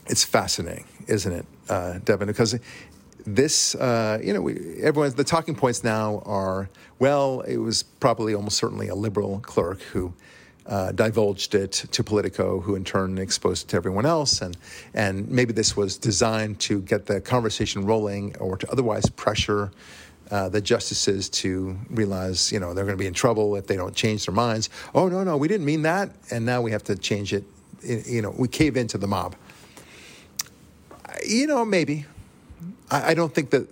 it's fascinating, isn't it, uh, Devin? Because this, uh, you know, we, everyone's the talking points now are well, it was probably almost certainly a liberal clerk who uh, divulged it to Politico, who in turn exposed it to everyone else, and and maybe this was designed to get the conversation rolling or to otherwise pressure. Uh, the justices to realize, you know, they're going to be in trouble if they don't change their minds. Oh no, no, we didn't mean that, and now we have to change it. You know, we cave into the mob. You know, maybe. I, I don't think that.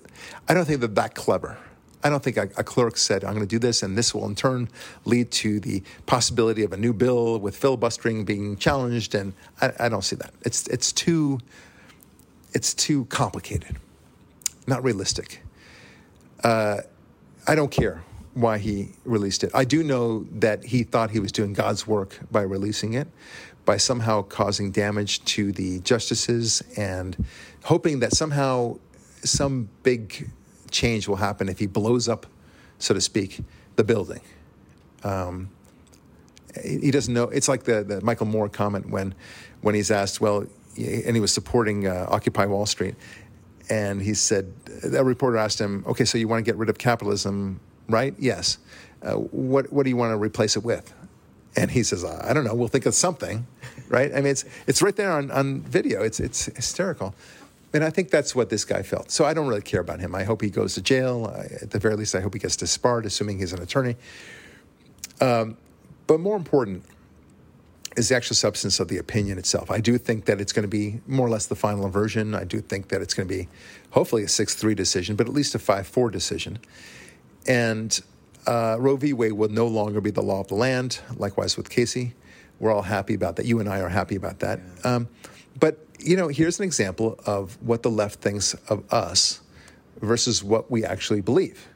I don't think that that clever. I don't think a, a clerk said, I'm going to do this, and this will in turn lead to the possibility of a new bill with filibustering being challenged. And I, I don't see that. It's, it's, too, it's too complicated, not realistic. Uh, I don't care why he released it. I do know that he thought he was doing God's work by releasing it, by somehow causing damage to the justices and hoping that somehow some big change will happen if he blows up, so to speak, the building. Um, he doesn't know. It's like the, the Michael Moore comment when, when he's asked, well, and he was supporting uh, Occupy Wall Street, and he said, a reporter asked him, okay, so you want to get rid of capitalism, right? Yes. Uh, what, what do you want to replace it with? And he says, I don't know. We'll think of something, right? I mean, it's, it's right there on, on video. It's, it's hysterical. And I think that's what this guy felt. So I don't really care about him. I hope he goes to jail. I, at the very least, I hope he gets disbarred, assuming he's an attorney. Um, but more important is the actual substance of the opinion itself. I do think that it's going to be more or less the final version. I do think that it's going to be hopefully a 6 3 decision, but at least a 5 4 decision. And uh, Roe v. Wade will no longer be the law of the land, likewise with Casey. We're all happy about that. You and I are happy about that. Um, but you know, here's an example of what the left thinks of us versus what we actually believe.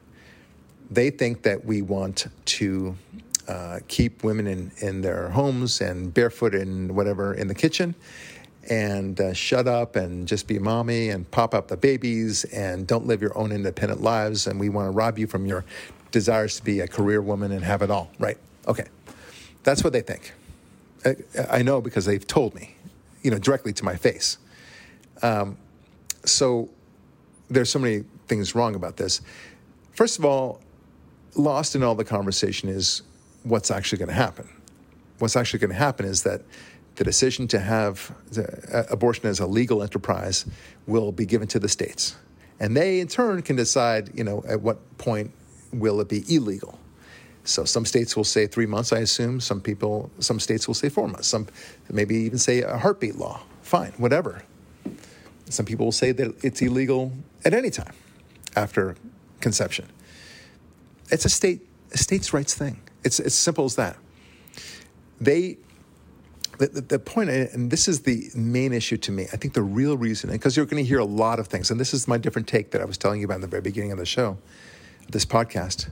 They think that we want to uh, keep women in, in their homes and barefoot and whatever in the kitchen. and uh, shut up and just be mommy and pop up the babies and don't live your own independent lives. And we want to rob you from your desires to be a career woman and have it all. Right? Okay. That's what they think. I, I know because they've told me, you know, directly to my face. Um, so there's so many things wrong about this. First of all, lost in all the conversation is what's actually going to happen. What's actually going to happen is that the decision to have uh, abortion as a legal enterprise will be given to the states. And they, in turn, can decide, you know, at what point will it be illegal. So some states will say three months, I assume. Some people, some states will say four months. Some maybe even say a heartbeat law. Fine, whatever. Some people will say that it's illegal at any time after conception. It's a state a states' rights thing. It's as simple as that. They the, the, the point, and this is the main issue to me, I think the real reason, and because you're going to hear a lot of things, and this is my different take that I was telling you about in the very beginning of the show, this podcast.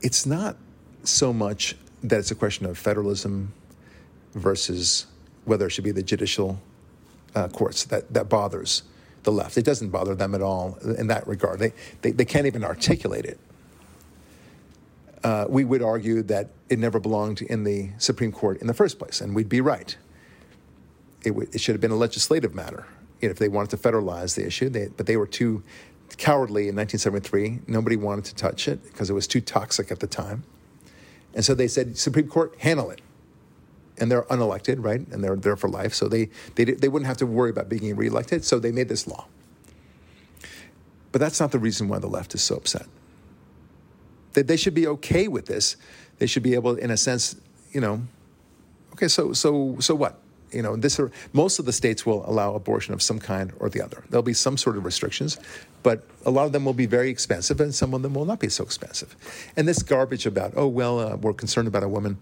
It's not so much that it's a question of federalism versus whether it should be the judicial uh, courts that, that bothers the left. It doesn't bother them at all in that regard. They, they, they can't even articulate it. Uh, we would argue that it never belonged in the Supreme Court in the first place, and we'd be right. It, w- it should have been a legislative matter you know, if they wanted to federalize the issue, they, but they were too cowardly in 1973. Nobody wanted to touch it because it was too toxic at the time. And so they said, Supreme Court, handle it and they're unelected, right? And they're there for life, so they, they, they wouldn't have to worry about being reelected. So they made this law. But that's not the reason why the left is so upset. That they should be okay with this. They should be able, in a sense, you know, okay, so so so what? You know, this are, most of the states will allow abortion of some kind or the other. There'll be some sort of restrictions, but a lot of them will be very expensive, and some of them will not be so expensive. And this garbage about, oh well, uh, we're concerned about a woman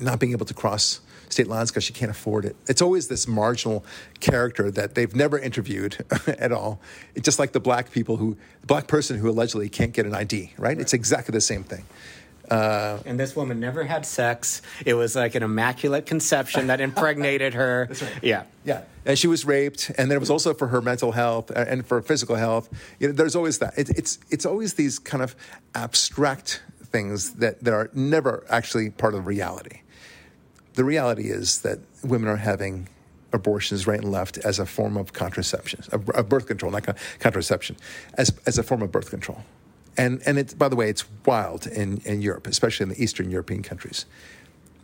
not being able to cross state lines because she can't afford it. It's always this marginal character that they've never interviewed at all. It's just like the black people who, the black person who allegedly can't get an ID, right? right. It's exactly the same thing. Uh, and this woman never had sex. It was like an immaculate conception that impregnated her. That's right. Yeah. Yeah. And she was raped, and then it was also for her mental health uh, and for physical health. You know, there's always that. It, it's it's always these kind of abstract things that, that are never actually part of reality the reality is that women are having abortions right and left as a form of contraception, of birth control, not contraception, as, as a form of birth control. And, and it, by the way, it's wild in, in Europe, especially in the Eastern European countries.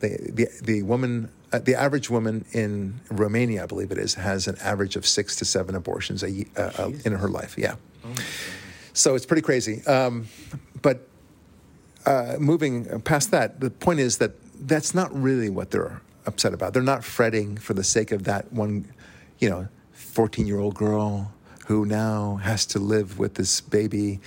The, the, the woman, uh, the average woman in Romania, I believe it is, has an average of six to seven abortions a, uh, uh, in her life. Yeah. Oh so it's pretty crazy. Um, but uh, moving past that, the point is that that's not really what they're upset about. They're not fretting for the sake of that one, you know, 14 year old girl who now has to live with this baby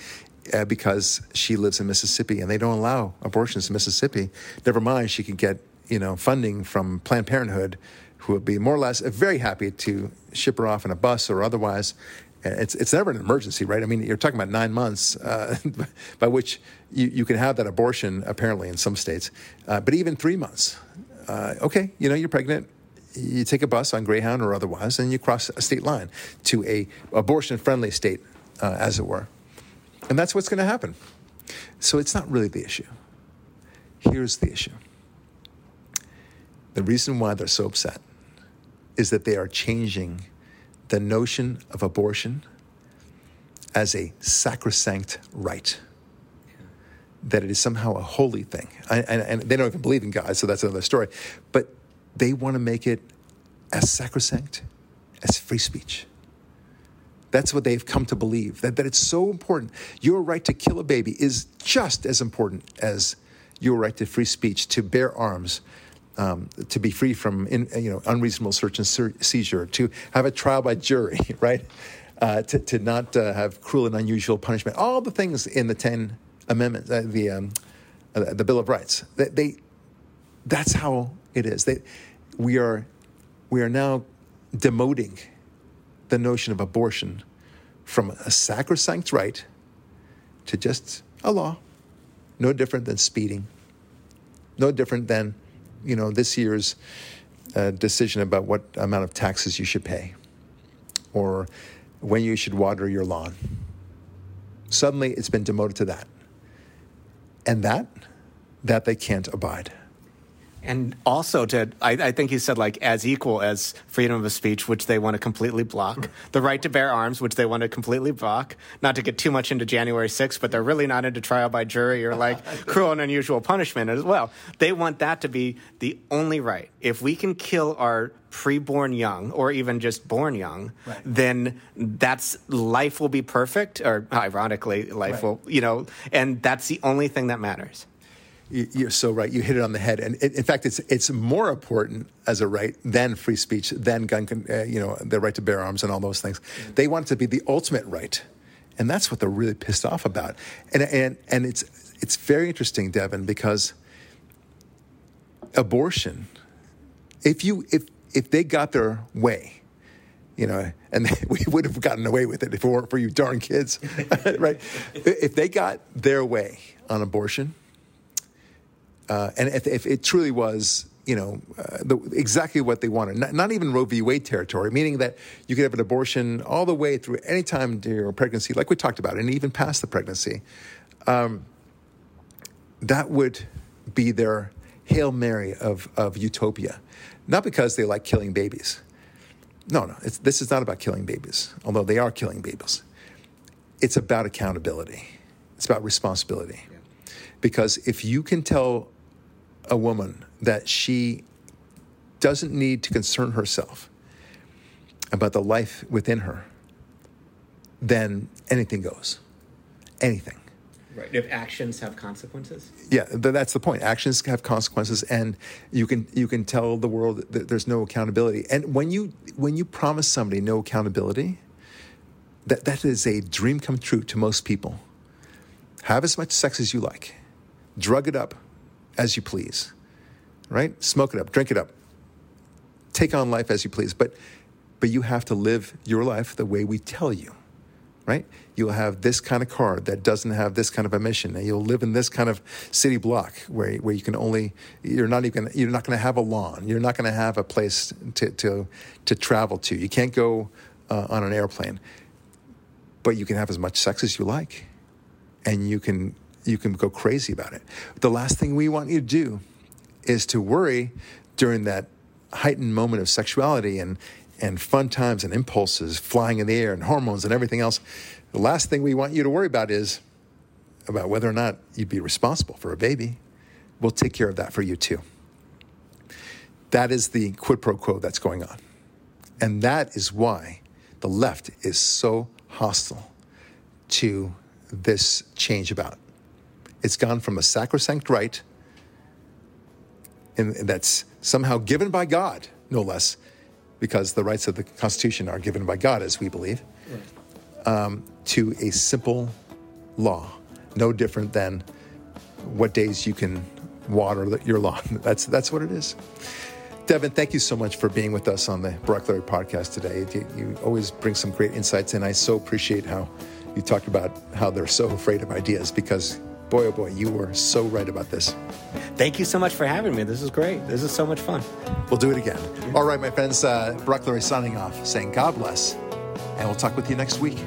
uh, because she lives in Mississippi and they don't allow abortions in Mississippi. Never mind, she could get, you know, funding from Planned Parenthood, who would be more or less very happy to ship her off in a bus or otherwise it's it's never an emergency, right? I mean, you're talking about nine months uh, by which you, you can have that abortion, apparently in some states, uh, but even three months. Uh, okay, you know you're pregnant. You take a bus on Greyhound or otherwise, and you cross a state line to a abortion-friendly state, uh, as it were, and that's what's going to happen. So it's not really the issue. Here's the issue. The reason why they're so upset is that they are changing the notion of abortion as a sacrosanct right. That it is somehow a holy thing. I, and, and they don't even believe in God, so that's another story. But they want to make it as sacrosanct as free speech. That's what they've come to believe, that, that it's so important. Your right to kill a baby is just as important as your right to free speech, to bear arms, um, to be free from in, you know unreasonable search and seizure, to have a trial by jury, right? Uh, to, to not uh, have cruel and unusual punishment, all the things in the Ten Amendments, uh, the um, uh, the Bill of Rights. They, they, that's how it is. They, we are we are now demoting the notion of abortion from a sacrosanct right to just a law, no different than speeding, no different than you know, this year's a decision about what amount of taxes you should pay or when you should water your lawn. Suddenly it's been demoted to that. And that, that they can't abide. And also to, I, I, think he said like as equal as freedom of speech, which they want to completely block, the right to bear arms, which they want to completely block. Not to get too much into January 6th, but they're really not into trial by jury or like cruel and unusual punishment as well. They want that to be the only right. If we can kill our preborn young or even just born young, right. then that's life will be perfect. Or ironically, life right. will, you know, and that's the only thing that matters. You're so right. You hit it on the head, and in fact, it's it's more important as a right than free speech, than gun, uh, you know, the right to bear arms and all those things. Mm-hmm. They want it to be the ultimate right, and that's what they're really pissed off about. And and and it's it's very interesting, Devin, because abortion, if you if if they got their way, you know, and they, we would have gotten away with it if it weren't for you darn kids, right? If they got their way on abortion uh, and if, if, it truly was, you know, uh, the, exactly what they wanted, not, not, even Roe v. Wade territory, meaning that you could have an abortion all the way through any time during your pregnancy, like we talked about, and even past the pregnancy, um, that would be their hail mary of, of utopia. Not because they like killing babies. No, no, this is not about killing babies, although they are killing babies. It's about accountability. It's about responsibility. Yeah. Because if you can tell a woman that she doesn't need to concern herself about the life within her, then anything goes. Anything. Right. If actions have consequences. Yeah, that's the point. Actions have consequences, and you can you can tell the world that there's no accountability. And when you when you promise somebody no accountability, that that is a dream come true to most people. Have as much sex as you like, drug it up, as you please, right? Smoke it up, drink it up, take on life as you please. But, but you have to live your life the way we tell you, right? You'll have this kind of car that doesn't have this kind of emission, and you'll live in this kind of city block where, where you can only you're not even you're not going to have a lawn, you're not going to have a place to to to travel to. You can't go uh, on an airplane, but you can have as much sex as you like, and you can you can go crazy about it. The last thing we want you to do is to worry during that heightened moment of sexuality and, and fun times and impulses flying in the air and hormones and everything else. The last thing we want you to worry about is about whether or not you'd be responsible for a baby. We'll take care of that for you too. That is the quid pro quo that's going on. And that is why the left is so hostile to this change about it's gone from a sacrosanct right, and that's somehow given by God, no less, because the rights of the Constitution are given by God, as we believe, um, to a simple law, no different than what days you can water your lawn. That's that's what it is. Devin, thank you so much for being with us on the Barak Lurie podcast today. You, you always bring some great insights, and I so appreciate how you talked about how they're so afraid of ideas because boy, oh boy, you were so right about this. Thank you so much for having me. This is great. This is so much fun. We'll do it again. All right, my friends, uh, Barak Lurie signing off, saying God bless, and we'll talk with you next week.